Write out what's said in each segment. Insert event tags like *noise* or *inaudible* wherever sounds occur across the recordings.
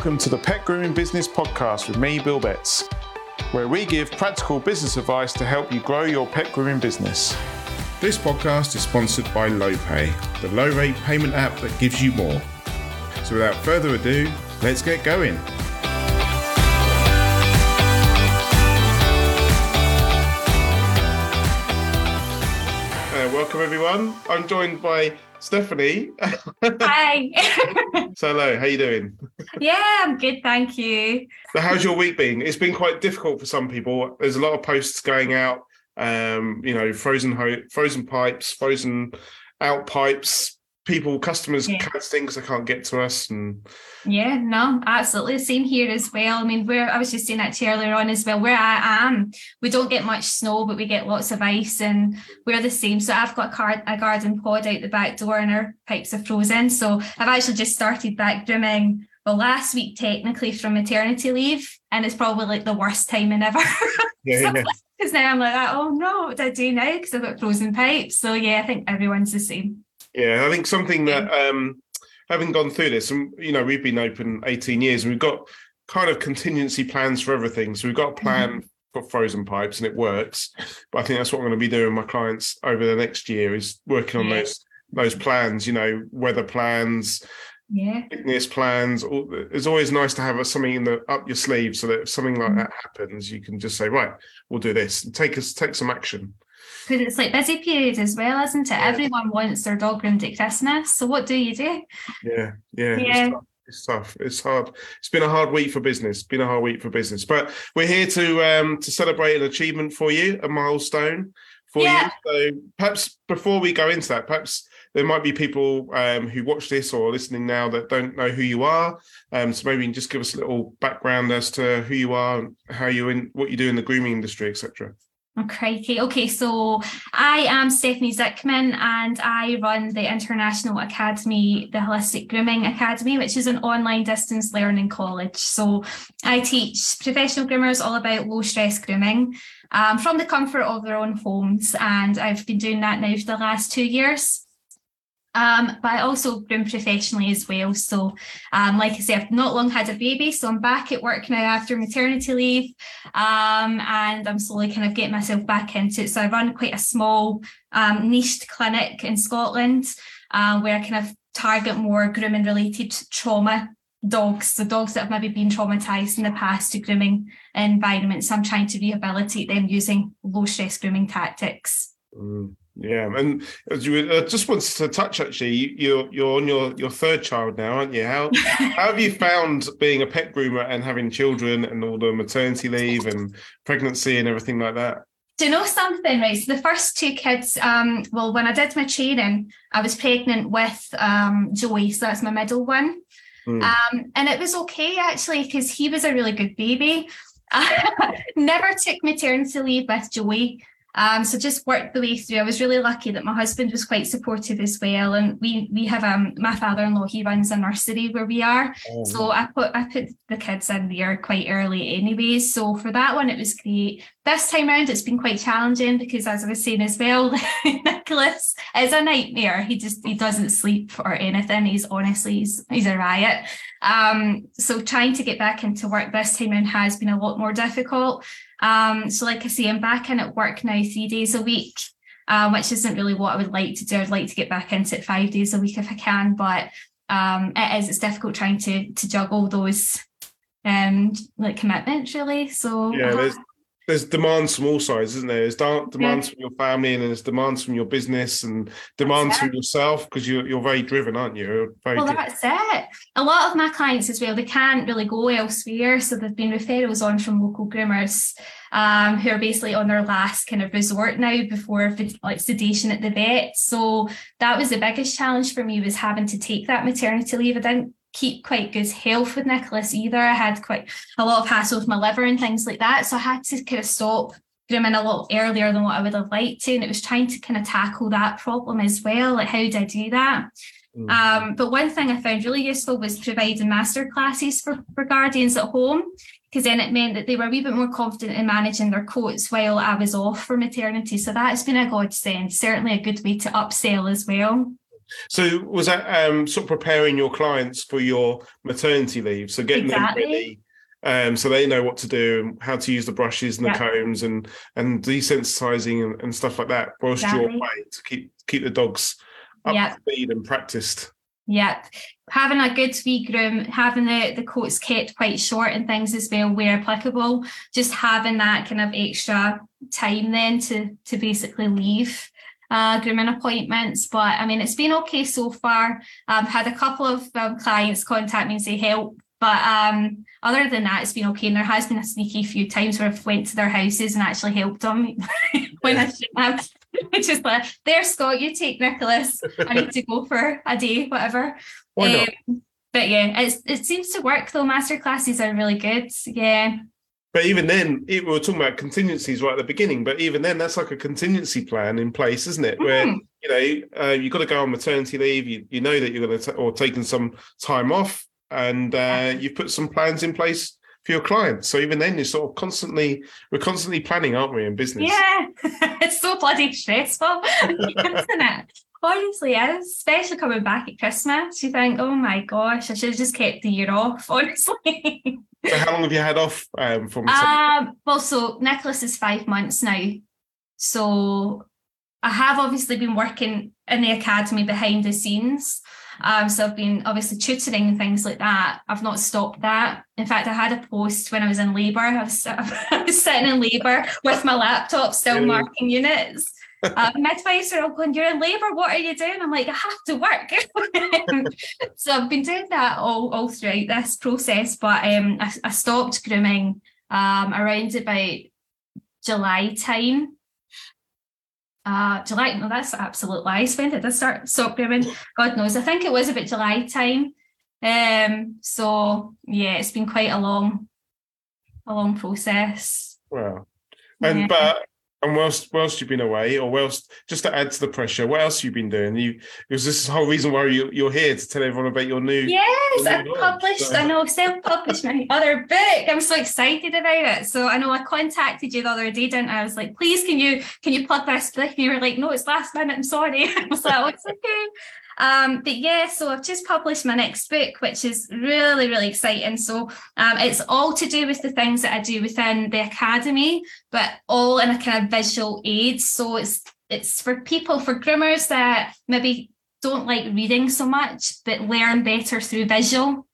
welcome to the Pet Grooming Business Podcast with me, Bill Betts, where we give practical business advice to help you grow your pet grooming business. This podcast is sponsored by LowPay, the low rate payment app that gives you more. So without further ado, let's get going. Uh, welcome everyone. I'm joined by Stephanie. Hi. *laughs* so hello, how you doing? Yeah, I'm good, thank you. So how's your week been? It's been quite difficult for some people. There's a lot of posts going out. Um, you know, frozen ho- frozen pipes, frozen out pipes. People, customers Yeah. cancelling because they can't get to us, and Yeah, no, absolutely. Same here as well. I mean, where I was just saying that to you earlier on as well, where I am, we don't get much snow, but we get lots of ice and we're the same. So I've got a, car- a garden pod out the back door and our pipes are frozen. So I've actually just started back grooming, well, last week technically from maternity leave. And it's probably like the worst timing ever. *laughs* yeah, yeah. *laughs* Because now I'm like, oh no, what do I do now? Because I've got frozen pipes. So yeah, I think everyone's the same. Yeah, I think something that um having gone through this, and you know, we've been open 18 years and we've got kind of contingency plans for everything. So we've got a plan for frozen pipes and it works. But I think that's what I'm going to be doing with my clients over the next year is working on Yeah. those those plans, you know, weather plans, Yeah. fitness plans. It's always nice to have something in the up your sleeve so that if something like Mhm. that happens, you can just say, right, we'll do this and take us take some action. Because it's like busy period as well, isn't it? Yeah. Everyone wants their dog groomed at Christmas. So what do you do? Yeah, yeah. Yeah. It's, tough. it's tough. It's hard. It's been a hard week for business. It's been a hard week for business. But we're here to um to celebrate an achievement for you, a milestone for Yeah. you. So perhaps before we go into that, perhaps there might be people um, who watch this or listening now that don't know who you are. Um, so maybe you can just give us a little background as to who you are, how you in what you do in the grooming industry, etc. Crikey. Okay, so I am Stephanie Zickman and I run the International Academy, the Holistic Grooming Academy, which is an online distance learning college. So I teach professional groomers all about low stress grooming um, from the comfort of their own homes. And I've been doing that now for the last two years. Um, but I also groom professionally as well. So, um, like I say, I've not long had a baby, so I'm back at work now after maternity leave, um, and I'm slowly kind of getting myself back into it. So I run quite a small um, niched clinic in Scotland, um, where I kind of target more grooming related trauma dogs, so dogs that have maybe been traumatized in the past to grooming environments. I'm trying to rehabilitate them using low stress grooming tactics. Mm, yeah, and as you uh, just wanted to touch actually, you, you're you're on your your third child now, aren't you? How *laughs* how have you found being a pet groomer and having children and all the maternity leave and pregnancy and everything like that? Do you know something, right? So the first two kids, um, well, when I did my training, I was pregnant with um, Joey, so that's my middle one. Mm. Um, and it was okay actually because he was a really good baby. *laughs* Never took maternity leave with Joey. Um, so just worked the way through. I was really lucky that my husband was quite supportive as well. And we we have um my father-in-law, he runs a nursery where we are. Oh, So I put I put the kids in there quite early anyway. So for that one it was great. This time around it's been quite challenging because as I was saying as well, *laughs* Nicholas is a nightmare. He just he doesn't sleep or anything. He's honestly he's, he's a riot. Um so trying to get back into work this time around has been a lot more difficult. Um so like I say, I'm back in at work now three days a week. Um, which isn't really what I would like to do. I'd like to get back into it five days a week if I can, but um it is it's difficult trying to to juggle those um like commitments really so yeah. uh, there's demands from all sides, isn't there? There's demands from your family and there's demands from your business and demands from yourself because you're you're very driven, aren't you? Well driven. that's it a lot of my clients as well they can't really go elsewhere so they've been referrals on from local groomers um, who are basically on their last kind of resort now before like sedation at the vet so that was the biggest challenge for me was having to take that maternity leave I didn't keep quite good health with Nicholas either I had quite a lot of hassle with my liver and things like that so I had to kind of stop grooming a little earlier than what I would have liked to and it was trying to kind of tackle that problem as well like how did I do that Mm. um, but one thing I found really useful was providing master classes for, for guardians at home, because then it meant that they were a wee bit more confident in managing their coats while I was off for maternity. So that has been a godsend, certainly a good way to upsell as well. So was that um, sort of preparing your clients for your maternity leave? So getting exactly. them ready, um, so they know what to do and how to use the brushes and the combs and and desensitizing and, and stuff like that whilst exactly. you're away to keep keep the dogs up to speed and practiced. Yep. Having a good wee groom, having the, the coats kept quite short and things as well where applicable, just having that kind of extra time then to to basically leave uh, grooming appointments. But I mean, it's been okay so far. I've had a couple of um, clients contact me and say help. But um, other than that, it's been okay. And there has been a sneaky few times where I've went to their houses and actually helped them *laughs* when I shouldn't have. *laughs* Which is like, there, Scott, you take Nicholas. I need to go for a day, whatever. Um, but yeah, it seems to work though. Master classes are really good. Yeah. But even then, it, we were talking about contingencies right at the beginning. But even then, that's like a contingency plan in place, isn't it? Mm. Where you know uh, you've got to go on maternity leave. You you know that you're going to or taking some time off, and uh, you've put some plans in place for your clients. So even then, you're sort of constantly we're constantly planning, aren't we, in business? Yeah, *laughs* it's so bloody stressful, *laughs* isn't it? Honestly, especially coming back at Christmas, you think, oh my gosh, I should have just kept the year off. *laughs* Honestly. So how long have you had off um, from? Um, well, so Nicholas is five months now. So I have obviously been working in the academy behind the scenes. Um, so I've been obviously tutoring and things like that. I've not stopped that. In fact, I had a post when I was in labour. I *laughs* I was sitting in labour with my laptop still marking units uh, midwives are all going, You're in labour, what are you doing? I'm like, I have to work. *laughs* so I've been doing that all, all throughout this process, but um, I, I stopped grooming um, around about July time. Uh, July, no, that's absolute lies. When did I start stop grooming? God knows. I think it was about July time. Um, so yeah, it's been quite a long, a long process. Wow. And yeah. but and whilst whilst you've been away, or whilst just to add to the pressure, what else you've been doing? You because this is the whole reason why you, you're here to tell everyone about your new. Yes, I published. So. I know self-published my *laughs* other book. I'm so excited about it. So I know I contacted you the other day, didn't I? I was like, please, can you can you plug this book? And you were like, no, it's last minute. I'm sorry. *laughs* I was like, oh, it's okay. Um, but yeah, so I've just published my next book, which is really, really exciting. So um, it's all to do with the things that I do within the academy, but all in a kind of visual aid. So it's it's for people, for groomers that maybe don't like reading so much, but learn better through visual.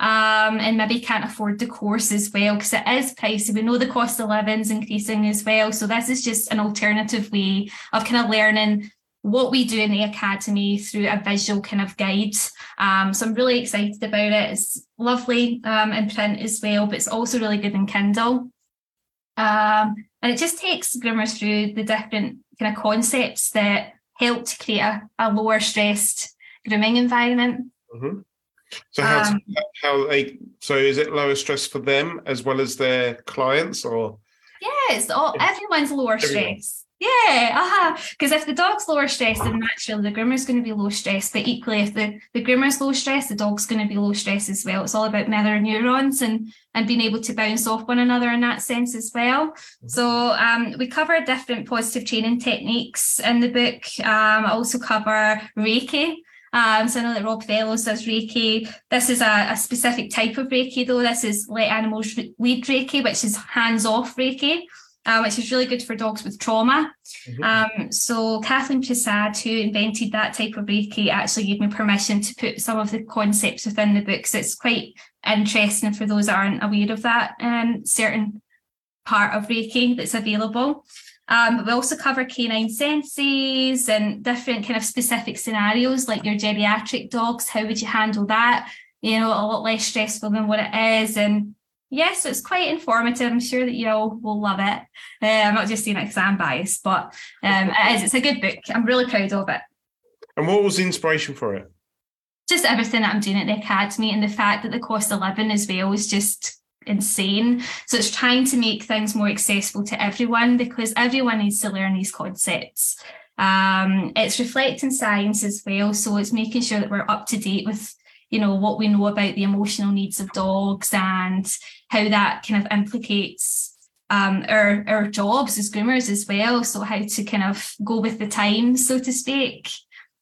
Um, and maybe can't afford the course as well because it is pricey. We know the cost of living is increasing as well. So this is just an alternative way of kind of learning what we do in the academy through a visual kind of guide. Um, so I'm really excited about it. It's lovely um, in print as well, but it's also really good in Kindle. Um, and it just takes groomers through the different kind of concepts that help to create a, a lower stressed grooming environment. Mm-hmm. So how um, how they so is it lower stress for them as well as their clients or? Yeah, it's all everyone's lower Everyone. stress. Yeah, aha. Uh-huh. Because if the dog's lower stress, then naturally the groomer's going to be low stress. But equally, if the, the groomer's low stress, the dog's going to be low stress as well. It's all about mirror neurons and and being able to bounce off one another in that sense as well. Mm-hmm. So um, we cover different positive training techniques in the book. Um, I also cover Reiki. Um, so I know that Rob Fellows does Reiki. This is a, a, specific type of Reiki, though. This is let animals lead Reiki, which is hands-off Reiki uh, which is really good for dogs with trauma. Mm-hmm. Um, so Kathleen Prasad, who invented that type of Reiki, actually gave me permission to put some of the concepts within the books. It's quite interesting for those that aren't aware of that um, certain part of Reiki that's available. Um, we also cover canine senses and different kind of specific scenarios, like your geriatric dogs. How would you handle that? You know, a lot less stressful than what it is, and Yes, it's quite informative. I'm sure that you all will love it. Uh, I'm not just saying it because I'm biased, but um, it is. It's a good book. I'm really proud of it. And what was the inspiration for it? Just everything that I'm doing at the academy and the fact that the cost of living as well is just insane. So it's trying to make things more accessible to everyone because everyone needs to learn these concepts. Um, it's reflecting science as well. So it's making sure that we're up to date with you know what we know about the emotional needs of dogs and how that kind of implicates um, our our jobs as groomers as well. So how to kind of go with the times, so to speak.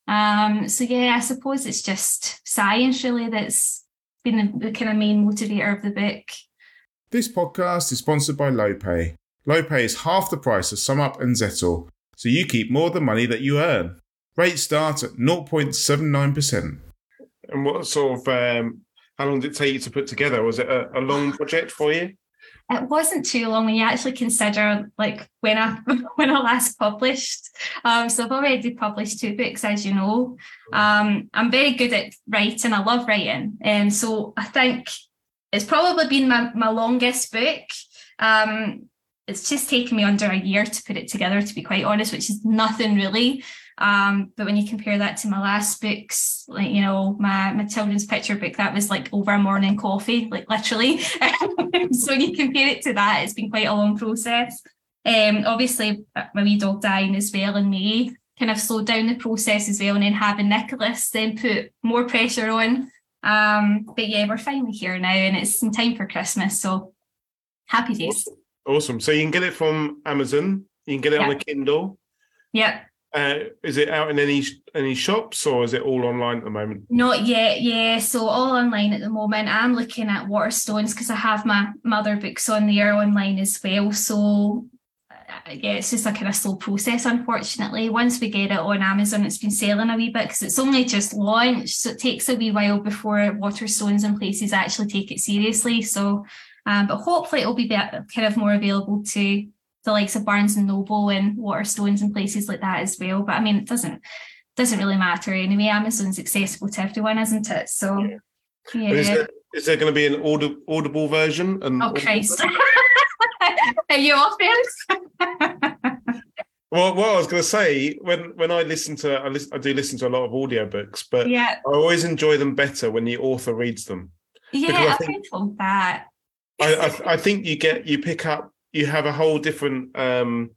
Um, so yeah, I suppose it's just science really that's been the, the kind of main motivator of the book. This podcast is sponsored by LowPay. LowPay is half the price of SumUp and Zettle, so you keep more of the money that you earn. Rates start at 0.79%. And what sort of, um, how long did it take you to put together? Was it a, a long project for you? it wasn't too long when you actually consider like when I *laughs* when I last published. Um, so I've already published two books, as you know. Um, I'm very good at writing. I love writing, and so I think it's probably been my, my longest book. Um, it's just taken me under a year to put it together, to be quite honest, which is nothing really. Um, but when you compare that to my last books, like you know, my my children's picture book, that was like over a morning coffee, like literally. *laughs* so when you compare it to that, it's been quite a long process. Um, obviously, my wee dog dying as well in May kind of slowed down the process as well, and then having Nicholas then put more pressure on. Um, but yeah, we're finally here now, and it's in time for Christmas, so happy days. Awesome. So you can get it from Amazon. You can get it yeah. on a Kindle. Yep. Uh, is it out in any any shops or is it all online at the moment? Not yet, yeah. So all online at the moment. I'm looking at Waterstones because I have my mother books on there online as well. So uh, yeah, it's just a kind of slow process, unfortunately. Once we get it on Amazon, it's been selling a wee bit because it's only just launched, so it takes a wee while before Waterstones and places actually take it seriously. So, um, but hopefully it'll be kind of more available to the likes of Barnes and Noble and Waterstones and places like that as well. But I mean, it doesn't doesn't really matter anyway. Amazon's accessible to everyone, isn't it? So yeah. yeah. Is, there, is there going to be an audible, audible version? And oh Christ! *laughs* Are you off Well, what I was going to say when when I listen to I, listen, I do listen to a lot of audiobooks, but yeah. I always enjoy them better when the author reads them. Yeah, I, think, that. I, I, I think you get you pick up you have a whole different um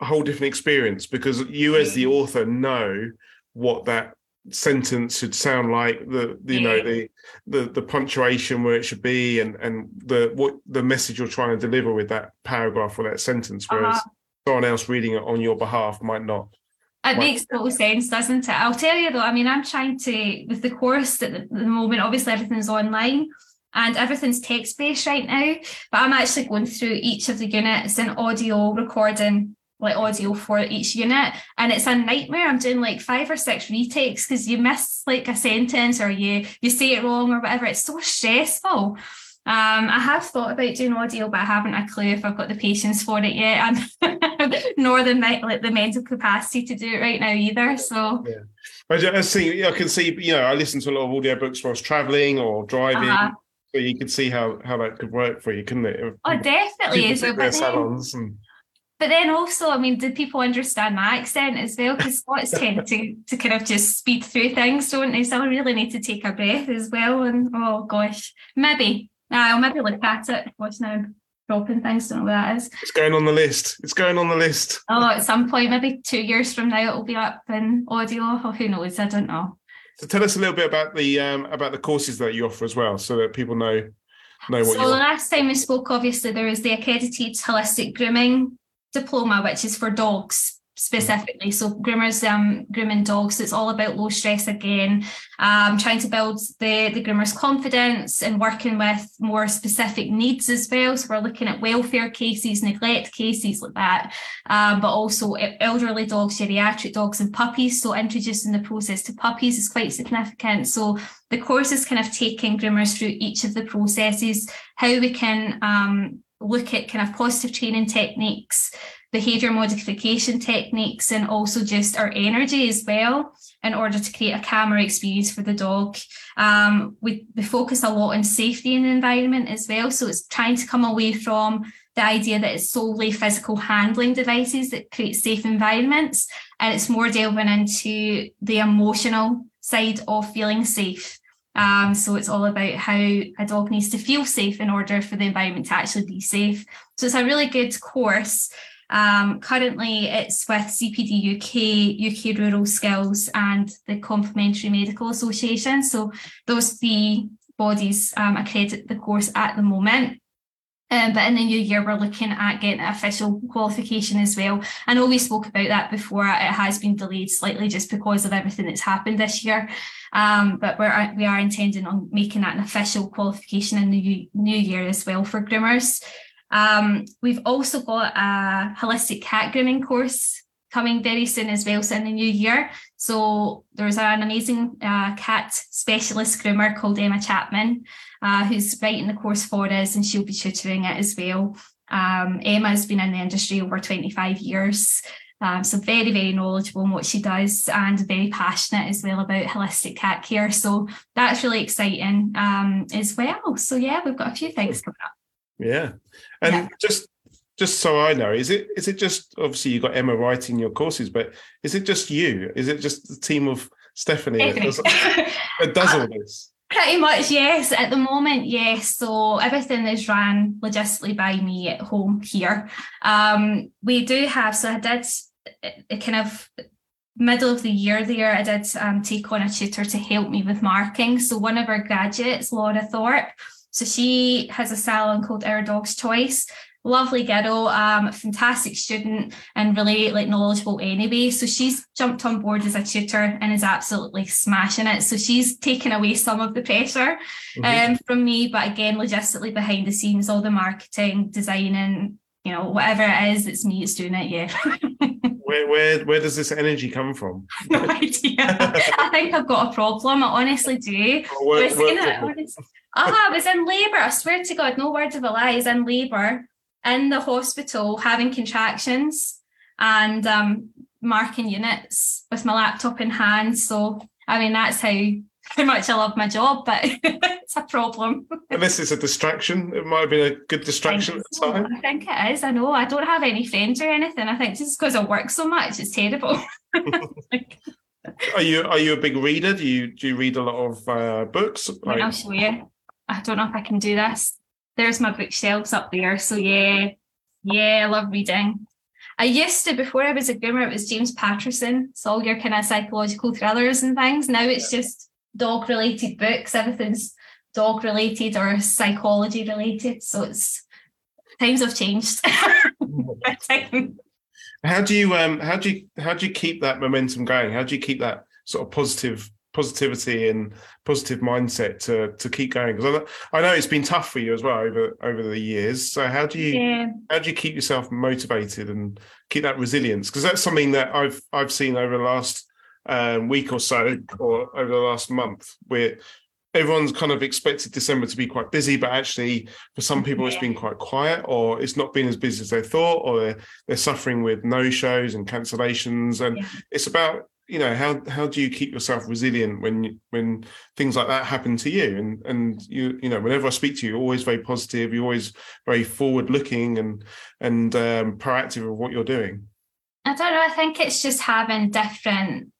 a whole different experience because you as the author know what that sentence should sound like the, the you know the, the the punctuation where it should be and and the what the message you're trying to deliver with that paragraph or that sentence whereas uh-huh. someone else reading it on your behalf might not it makes total sense, doesn't it? I'll tell you though, I mean, I'm trying to, with the course at the, the moment, obviously everything's online and everything's text based right now. But I'm actually going through each of the units and audio recording like audio for each unit and it's a nightmare i'm doing like five or six retakes because you miss like a sentence or you you say it wrong or whatever it's so stressful um, I have thought about doing audio, but I haven't a clue if I've got the patience for it yet, and *laughs* nor the like the mental capacity to do it right now either. So, yeah, I, see. I can see. You know, I listen to a lot of audio books whilst traveling or driving, uh-huh. So you could see how how that could work for you, couldn't it? Oh, definitely. Is but, then, and... but then also, I mean, did people understand my accent as well? Because Scots *laughs* tend to to kind of just speed through things, don't they? So I really need to take a breath as well. And oh gosh, maybe I'll maybe look at it. What's now? dropping things. Don't know what that is. It's going on the list. It's going on the list. Oh, at some point, maybe two years from now, it'll be up in audio. Or who knows? I don't know. So tell us a little bit about the um, about the courses that you offer as well, so that people know know what. So the last time we spoke, obviously there was the accredited holistic grooming diploma, which is for dogs specifically. So groomers um, grooming dogs. It's all about low stress again. Um, trying to build the the groomer's confidence and working with more specific needs as well. So we're looking at welfare cases, neglect cases like that, um, but also elderly dogs, geriatric dogs, and puppies. So introducing the process to puppies is quite significant. So the course is kind of taking groomers through each of the processes, how we can um, look at kind of positive training techniques behavior modification techniques and also just our energy as well in order to create a calmer experience for the dog. Um, we, we focus a lot on safety in the environment as well. So it's trying to come away from the idea that it's solely physical handling devices that create safe environments. And it's more delving into the emotional side of feeling safe. Um, so it's all about how a dog needs to feel safe in order for the environment to actually be safe. So it's a really good course. Um, currently, it's with CPD UK, UK Rural Skills, and the Complementary Medical Association. So those three bodies um, accredit the course at the moment. Um, but in the new year, we're looking at getting an official qualification as well. I know we spoke about that before. It has been delayed slightly just because of everything that's happened this year. Um, but we're we are intending on making that an official qualification in the new year as well for groomers. Um, we've also got a holistic cat grooming course coming very soon as well, so in the new year. So there's an amazing uh, cat specialist groomer called Emma Chapman, uh, who's writing the course for us, and she'll be tutoring it as well. Um, Emma's been in the industry over 25 years. Um, so very, very knowledgeable in what she does and very passionate as well about holistic cat care. So that's really exciting um, as well. So yeah, we've got a few things coming up. Yeah. And yeah. just just so I know, is it is it just obviously you've got Emma writing your courses, but is it just you? Is it just the team of Stephanie that does, that *laughs* does all this? Pretty much, yes. At the moment, yes. So everything is run logistically by me at home here. Um, we do have, so I did a kind of middle of the year there, I did um, take on a tutor to help me with marking. So one of our graduates, Laura Thorpe, so she has a salon called Our Dog's Choice lovely girl, um, fantastic student and really like knowledgeable anyway. So she's jumped on board as a tutor and is absolutely smashing it. So she's taken away some of the pressure mm-hmm. um, from me, but again, logistically behind the scenes, all the marketing, designing, you know, whatever it is, it's me, it's doing it. Yeah. *laughs* where, where, where does this energy come from? *laughs* no idea. I think I've got a problem. I honestly do. *laughs* Well, I, was I was in labour. I swear to God, no words of a lie. I was in labour in the hospital having contractions and um, marking units with my laptop in hand. So, I mean, that's how, how much I love my job, but *laughs* it's a problem. Unless it's a distraction, it might have been a good distraction at the time. I think it is. I know. I don't have any friends or anything. I think just because I work so much, it's terrible. *laughs* are you are you a big reader? Do you do you read a lot of uh, books? *laughs* Like... I'll show you. I don't know if I can do this there's my bookshelves up there. So yeah, yeah, I love reading. I used to before I was a groomer, it was James Patterson. It's all your kind of psychological thrillers and things. Now it's just dog related books. Everything's dog related or psychology related. So it's times have changed. *laughs* *laughs* how do you um how do you how do you keep that momentum going? How do you keep that sort of positive positivity and positive mindset to to keep going. Because I, I know it's been tough for you as well over over the years. So how do you yeah. how do you keep yourself motivated and keep that resilience? Because that's something that i've i've seen over the last um, week or so or over the last month where everyone's kind of expected december to be quite busy but actually for some *laughs* people it's been quite quiet or it's not been as busy as they thought or they're, they're suffering with no shows and cancellations. And yeah. it's about you know how how do you keep yourself resilient when when things like that happen to you? And and you you know whenever i speak to you you're always very positive you're always very forward looking and and um, proactive of what you're doing. I don't know i think it's just having different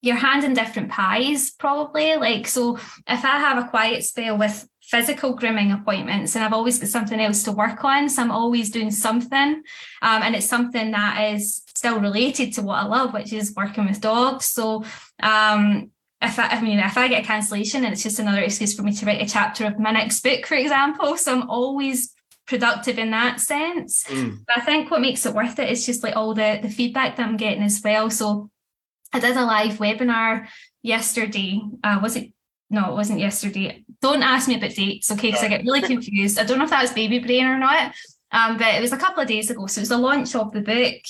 your hand in different pies probably like so if i have a quiet spell with physical grooming appointments and I've always got something else to work on. So I'm always doing something. Um, and it's something that is still related to what I love, which is working with dogs. So um, if I, I mean, if I get a cancellation and it's just another excuse for me to write a chapter of my next book, for example. So I'm always productive in that sense. Mm. But I think what makes it worth it is just like all the, the feedback that I'm getting as well. So I did a live webinar yesterday. Uh, was it no, it wasn't yesterday. Don't ask me about dates, okay? Because I get really *laughs* confused. I don't know if that was baby brain or not. Um, but it was a couple of days ago. So it was the launch of the book.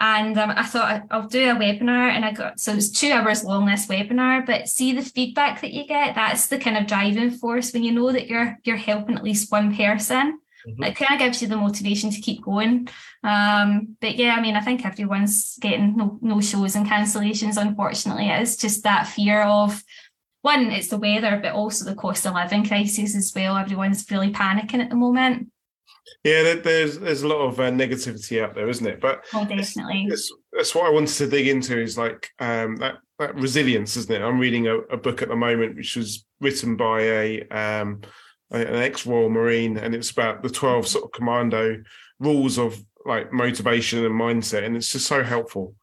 And um, I thought I'll do a webinar, and I got so it's two hours long this webinar. But see the feedback that you get. That's the kind of driving force when you know that you're you're helping at least one person. Mm-hmm. It kind of gives you the motivation to keep going. Um, but yeah, I mean, I think everyone's getting no no shows and cancellations. Unfortunately, it's just that fear of one, it's the weather, but also the cost of living crisis as well. Everyone's really panicking at the moment. Yeah, there's there's a lot of uh, negativity out there, isn't it? But oh, definitely. It's, it's, that's what I wanted to dig into is like um, that that resilience, isn't it? I'm reading a, a, book at the moment which was written by a um, an ex Royal Marine, and it's about the 12 sort of commando rules of like motivation and mindset, and it's just so helpful.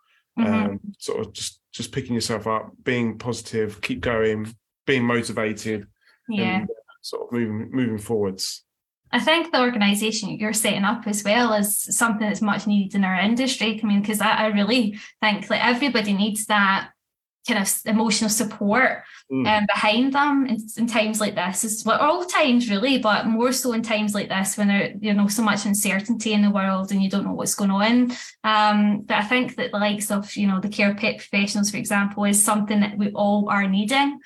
Mm-hmm. Um, sort of just just picking yourself up, being positive, keep going, being motivated, yeah, and, sort of moving moving forwards. I think the organisation you're setting up as well is something that's much needed in our industry. I mean, because I, I, really think that everybody needs that kind of emotional support mm. um, behind them in, in, times like this. Is well, all times really, but more so in times like this when there you know so much uncertainty in the world and you don't know what's going on. Um, but I think that the likes of you know the care pet professionals, for example, is something that we all are needing.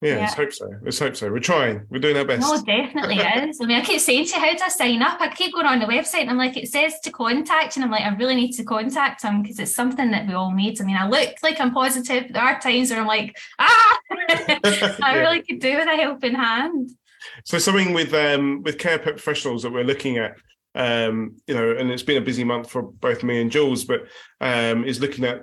Yeah, yeah, let's hope so. Let's hope so. We're trying. We're doing our best. No, definitely *laughs* is. I mean, I keep saying to you, how do I sign up? I keep going on the website and I'm like, it says to contact. And I'm like, I really need to contact them because it's something that we all need. I mean, I look like I'm positive. There are times where I'm like, ah, *laughs* I *laughs* yeah. really could do with a helping hand. So something with um with care pet professionals that we're looking at um, you know, and it's been a busy month for both me and Jules, but um, is looking at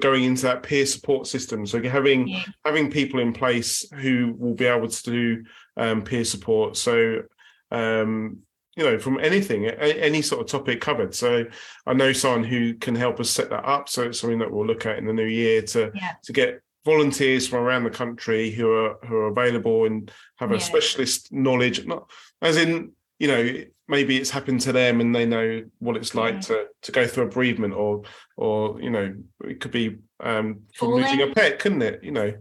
going into that peer support system. So having yeah. having people in place who will be able to do um, peer support. So um, you know, from anything, any sort of topic covered. So I know someone who can help us set that up. So it's something that we'll look at in the new year to yeah. to get volunteers from around the country who are who are available and have yeah. a specialist knowledge, not as in you know maybe it's happened to them and they know what it's like yeah. to to go through a bereavement or or you know it could be um from losing a pet couldn't it? You know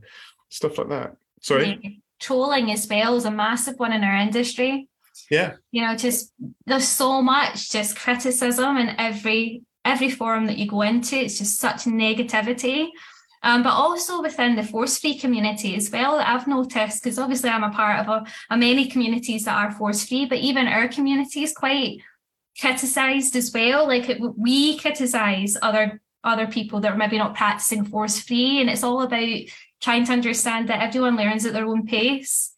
stuff like that. Sorry? Yeah. trolling as well is a massive one in our industry. Yeah. You know just there's so much just criticism in every every forum that you go into. It's just such negativity um, but also within the force free community as well I've noticed, because obviously I'm a part of a, a many communities that are force free, but even our community is quite criticized as well. Like it, we criticize other other people that are maybe not practicing force free, and it's all about trying to understand that everyone learns at their own pace.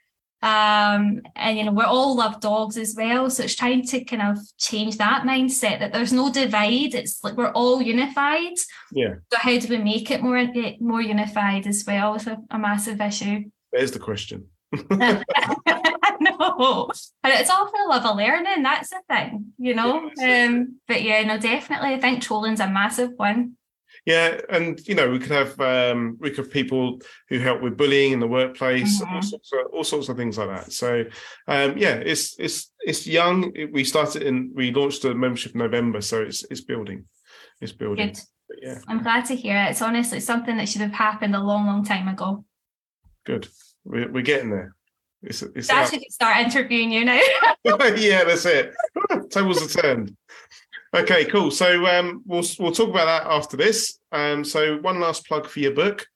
Um, and you know, we're all love dogs as well. So it's trying to kind of change that mindset that there's no divide. It's like we're all unified. Yeah. So how do we make it more more unified as well? It's a, a massive issue. There's the question. *laughs* *laughs* no, and it's all for the love of learning. That's the thing, you know. Um, but yeah, no, definitely. I think trolling's a massive one. Yeah, and you know we could have um, we could have people who help with bullying in the workplace, mm-hmm. all, sorts of, all sorts of things like that. So um, yeah, it's it's it's young. We started in we launched a membership in November, so it's it's building, it's building. Good. yeah, I'm glad to hear it. It's honestly something that should have happened a long, long time ago. Good, we're, we're getting there. It's, it's I should start interviewing you now. *laughs* *laughs* yeah, that's it. *laughs* Tables are turned. Okay, cool. So um, we'll we'll talk about that after this. Um, so one last plug for your book.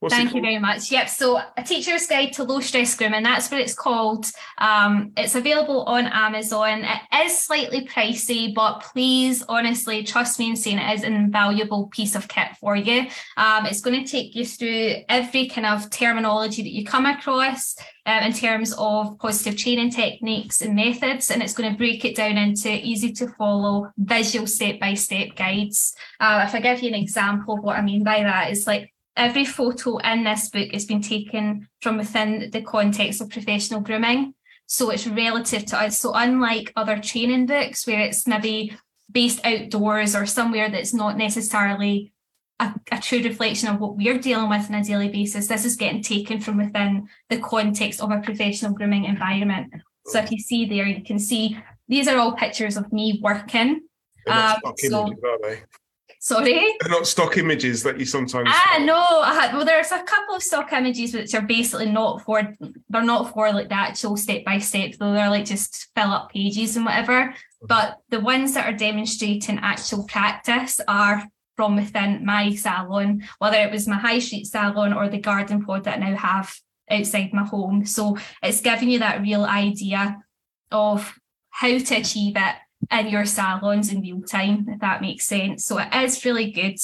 What's Thank you very much. Yep. So, A Teacher's Guide to Low Stress Grooming, that's what it's called. Um, it's available on Amazon. It is slightly pricey, but please, honestly, trust me in saying it is an invaluable piece of kit for you. Um, it's going to take you through every kind of terminology that you come across um, in terms of positive training techniques and methods, and it's going to break it down into easy to follow, visual step by step guides. Uh, if I give you an example of what I mean by that, it's like every photo in this book has been taken from within the context of professional grooming. So it's relative to us. So unlike other training books where it's maybe based outdoors or somewhere that's not necessarily a, a, true reflection of what we're dealing with on a daily basis, this is getting taken from within the context of a professional grooming environment. So if you see there, you can see these are all pictures of me working. Um, so, Sorry? They're not stock images that you sometimes. Ah, no. Had, well, there's a couple of stock images which are basically not for, they're not for like the actual step by step, though they're like just fill up pages and whatever. But the ones that are demonstrating actual practice are from within my salon, whether it was my high street salon or the garden pod that I now have outside my home. So it's giving you that real idea of how to achieve it in your salons in real time, if that makes sense. So it is really good.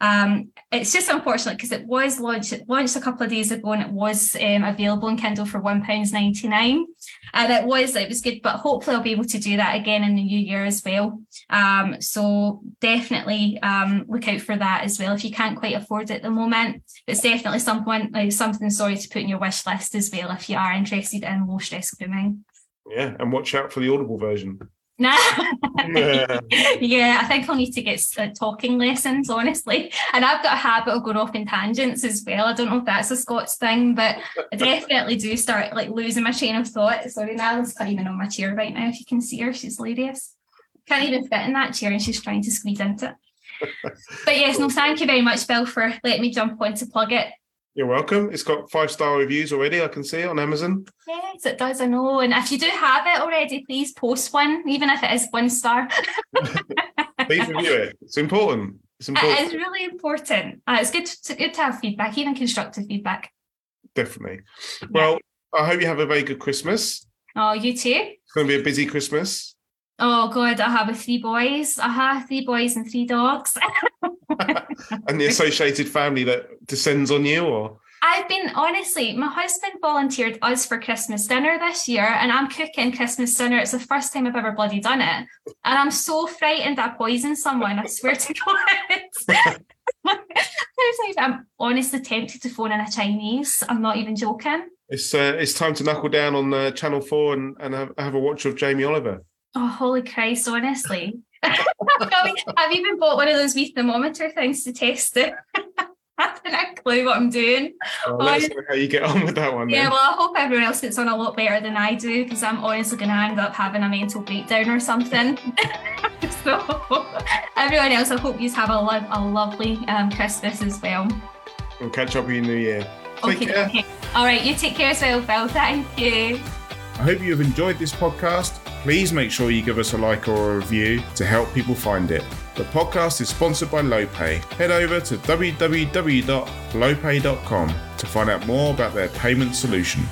Um, it's just unfortunate because it was launched it launched a couple of days ago and it was um, available in Kindle for £1.99. And it was it was good, but hopefully I'll be able to do that again in the new year as well. Um, so definitely um, look out for that as well if you can't quite afford it at the moment. It's definitely something like something sorry to put in your wish list as well if you are interested in low stress grooming. Yeah, and watch out for the Audible version. Nah. *laughs* yeah, I think I'll need to get uh, talking lessons, honestly. And I've got a habit of going off in tangents as well. I don't know if that's a Scots thing, but I definitely do start like losing my train of thought. Sorry, Nala's climbing on my chair right now. If you can see her, she's hilarious. Can't even fit in that chair, and she's trying to squeeze into it. But yes, no, thank you very much, Bill, for letting me jump on to plug it. You're welcome. It's got five star reviews already. I can see it on Amazon. Yes, it does. I know. And if you do have it already, please post one, even if it is one star. *laughs* please review it. It's important. It's important. It is really important. Uh, it's good. It's good to have feedback, even constructive feedback. Definitely. Well, yeah. I hope you have a very good Christmas. Oh, you too. It's going to be a busy Christmas. Oh God, I have three boys. I have three boys and three dogs. *laughs* and the associated family that descends on you, or I've been honestly, my husband volunteered us for Christmas dinner this year, and I'm cooking Christmas dinner. It's the first time I've ever bloody done it, and I'm so frightened I poison someone. I swear to God. *laughs* I'm honestly tempted to phone in a Chinese. I'm not even joking. It's uh, it's time to knuckle down on uh, Channel Four and, and have, have a watch of Jamie Oliver. Oh, holy Christ, honestly. *laughs* I've even bought one of those wee thermometer things to test it. *laughs* I haven't a clue what I'm doing. Oh, let's see how you get on with that one. Yeah, then. well, I hope everyone else gets on a lot better than I do because I'm honestly going to end up having a mental breakdown or something. *laughs* so, everyone else, I hope you have a, lo- a lovely um, Christmas as well. We'll catch up with you in New Year. Take okay, care. Okay. All right, you take care as well, Phil. Thank you. I hope you have enjoyed this podcast please make sure you give us a like or a review to help people find it. The podcast is sponsored by LowPay. Head over to www.lowpay.com to find out more about their payment solution.